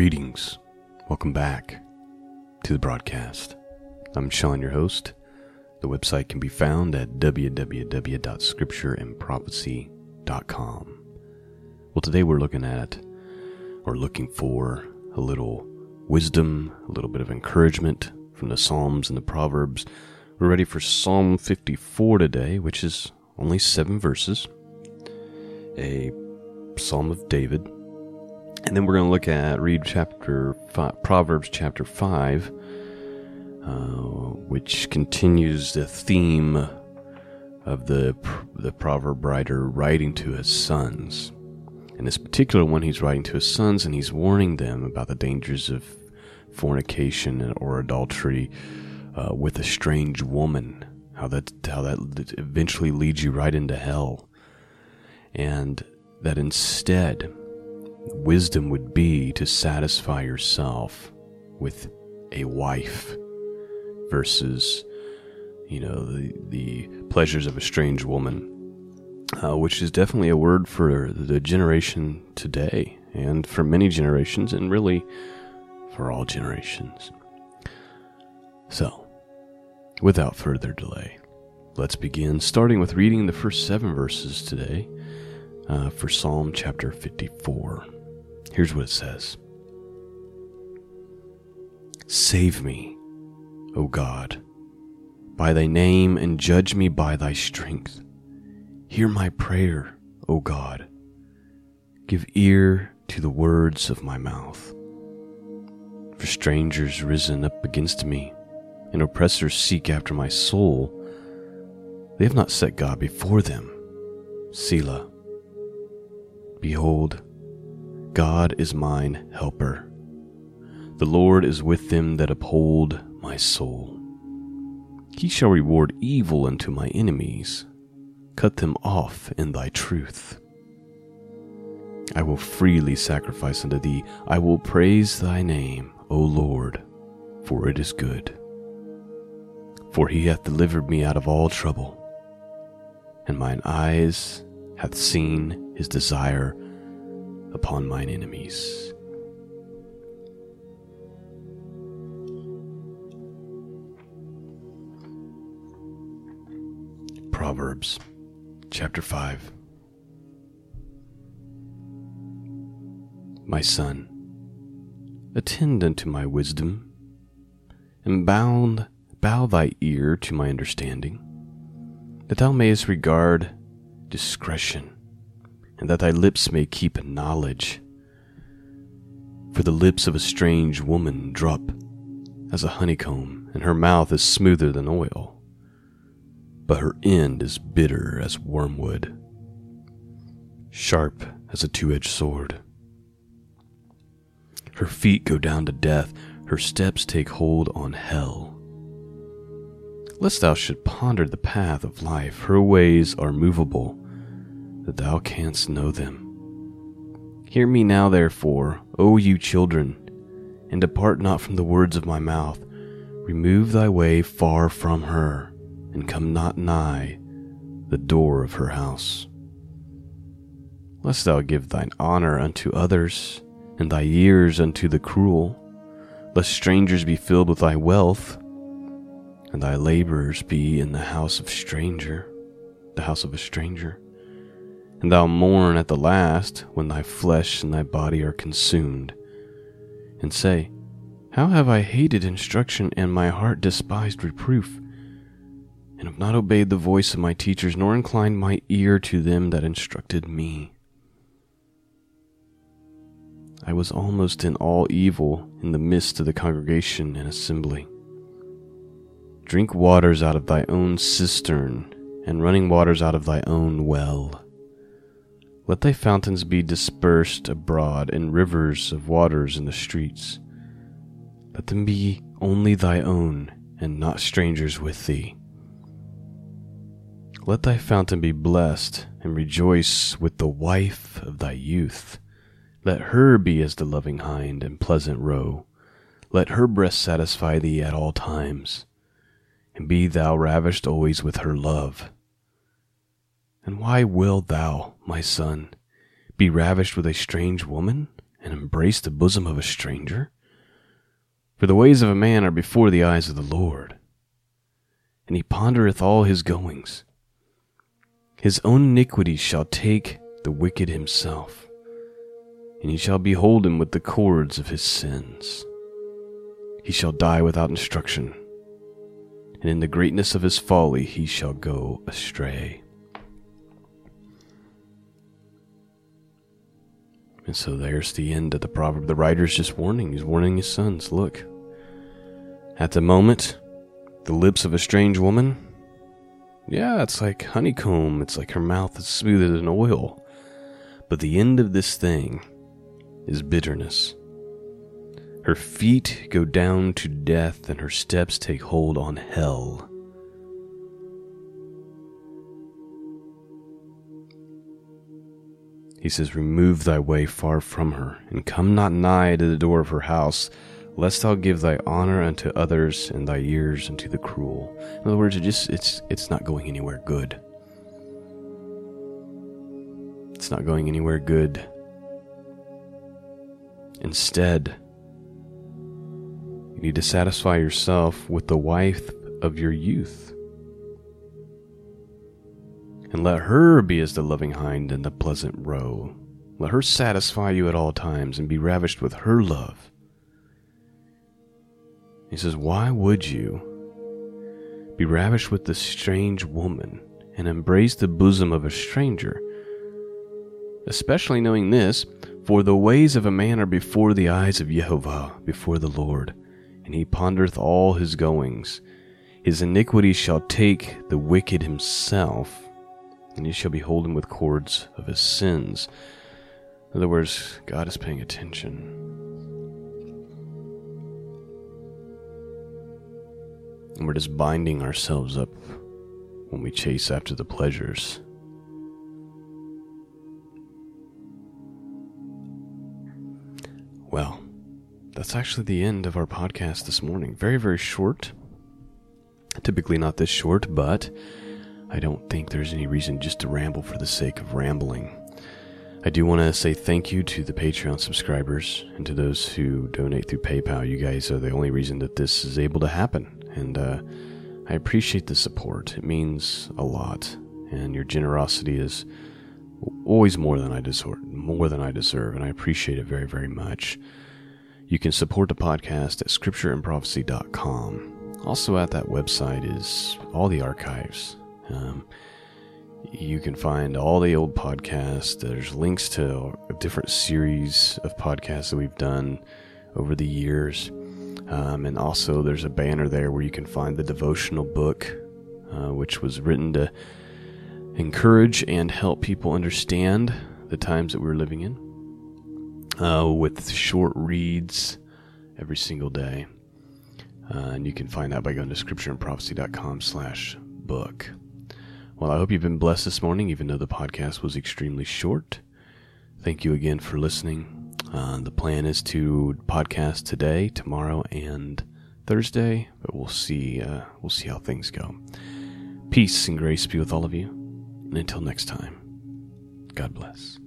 Greetings. Welcome back to the broadcast. I'm Sean, your host. The website can be found at www.scriptureandprophecy.com. Well, today we're looking at, or looking for, a little wisdom, a little bit of encouragement from the Psalms and the Proverbs. We're ready for Psalm 54 today, which is only seven verses, a Psalm of David. And then we're going to look at, read chapter five, Proverbs chapter 5, uh, which continues the theme of the, the proverb writer writing to his sons. In this particular one, he's writing to his sons and he's warning them about the dangers of fornication or adultery uh, with a strange woman. How that how that eventually leads you right into hell, and that instead, wisdom would be to satisfy yourself with a wife versus, you know, the the pleasures of a strange woman. Uh, which is definitely a word for the generation today and for many generations and really for all generations. So, without further delay, let's begin, starting with reading the first seven verses today uh, for Psalm chapter 54. Here's what it says Save me, O God, by thy name, and judge me by thy strength. Hear my prayer, O God. Give ear to the words of my mouth. For strangers risen up against me, and oppressors seek after my soul. They have not set God before them. Selah. Behold, God is mine helper. The Lord is with them that uphold my soul. He shall reward evil unto my enemies, cut them off in thy truth. I will freely sacrifice unto thee. I will praise thy name, O Lord, for it is good. For he hath delivered me out of all trouble, and mine eyes hath seen his desire upon mine enemies. Proverbs chapter 5 My son, attend unto my wisdom, and bound bow thy ear to my understanding, that thou mayest regard discretion, and that thy lips may keep knowledge. For the lips of a strange woman drop as a honeycomb, and her mouth is smoother than oil, but her end is bitter as wormwood, sharp as a two edged sword. Her feet go down to death, her steps take hold on hell. Lest thou should ponder the path of life, her ways are movable, that thou canst know them. Hear me now, therefore, O you children, and depart not from the words of my mouth. Remove thy way far from her, and come not nigh the door of her house. Lest thou give thine honor unto others, and thy years unto the cruel, lest strangers be filled with thy wealth, and thy laborers be in the house of stranger, the house of a stranger, and thou mourn at the last when thy flesh and thy body are consumed, and say, How have I hated instruction, and my heart despised reproof, and have not obeyed the voice of my teachers, nor inclined my ear to them that instructed me. I was almost in all evil in the midst of the congregation and assembly. Drink waters out of thy own cistern, and running waters out of thy own well. Let thy fountains be dispersed abroad, and rivers of waters in the streets. Let them be only thy own, and not strangers with thee. Let thy fountain be blessed, and rejoice with the wife of thy youth. Let her be as the loving hind and pleasant roe. Let her breast satisfy thee at all times, and be thou ravished always with her love. And why wilt thou, my son, be ravished with a strange woman, and embrace the bosom of a stranger? For the ways of a man are before the eyes of the Lord, and he pondereth all his goings. His own iniquity shall take the wicked himself, and he shall behold him with the cords of his sins. He shall die without instruction, and in the greatness of his folly he shall go astray. And so there's the end of the proverb. The writer's just warning. He's warning his sons look, at the moment, the lips of a strange woman, yeah, it's like honeycomb. It's like her mouth is smoother than oil. But the end of this thing is bitterness. Her feet go down to death, and her steps take hold on hell. He says, Remove thy way far from her, and come not nigh to the door of her house, lest thou give thy honor unto others and thy years unto the cruel. In other words, it just it's it's not going anywhere good. It's not going anywhere good. Instead, you need to satisfy yourself with the wife of your youth and let her be as the loving hind and the pleasant roe. Let her satisfy you at all times and be ravished with her love. He says, Why would you be ravished with this strange woman and embrace the bosom of a stranger? Especially knowing this, for the ways of a man are before the eyes of Jehovah, before the Lord, and he pondereth all his goings. His iniquity shall take the wicked himself and you shall behold him with cords of his sins. In other words, God is paying attention. And we're just binding ourselves up when we chase after the pleasures. Well, that's actually the end of our podcast this morning. Very, very short. Typically not this short, but I don't think there's any reason just to ramble for the sake of rambling. I do want to say thank you to the Patreon subscribers and to those who donate through PayPal. You guys are the only reason that this is able to happen. And uh, I appreciate the support. It means a lot. And your generosity is always more than I deserve, more than I deserve, and I appreciate it very, very much. You can support the podcast at scriptureandprophecy.com. Also, at that website is all the archives um, you can find all the old podcasts. There's links to different series of podcasts that we've done over the years. Um, and also, there's a banner there where you can find the devotional book, uh, which was written to encourage and help people understand the times that we're living in, uh, with short reads every single day. Uh, and you can find that by going to scriptureandprophecy.com slash book. Well, I hope you've been blessed this morning, even though the podcast was extremely short. Thank you again for listening. Uh, the plan is to podcast today, tomorrow, and Thursday, but we'll see. Uh, we'll see how things go. Peace and grace be with all of you, and until next time, God bless.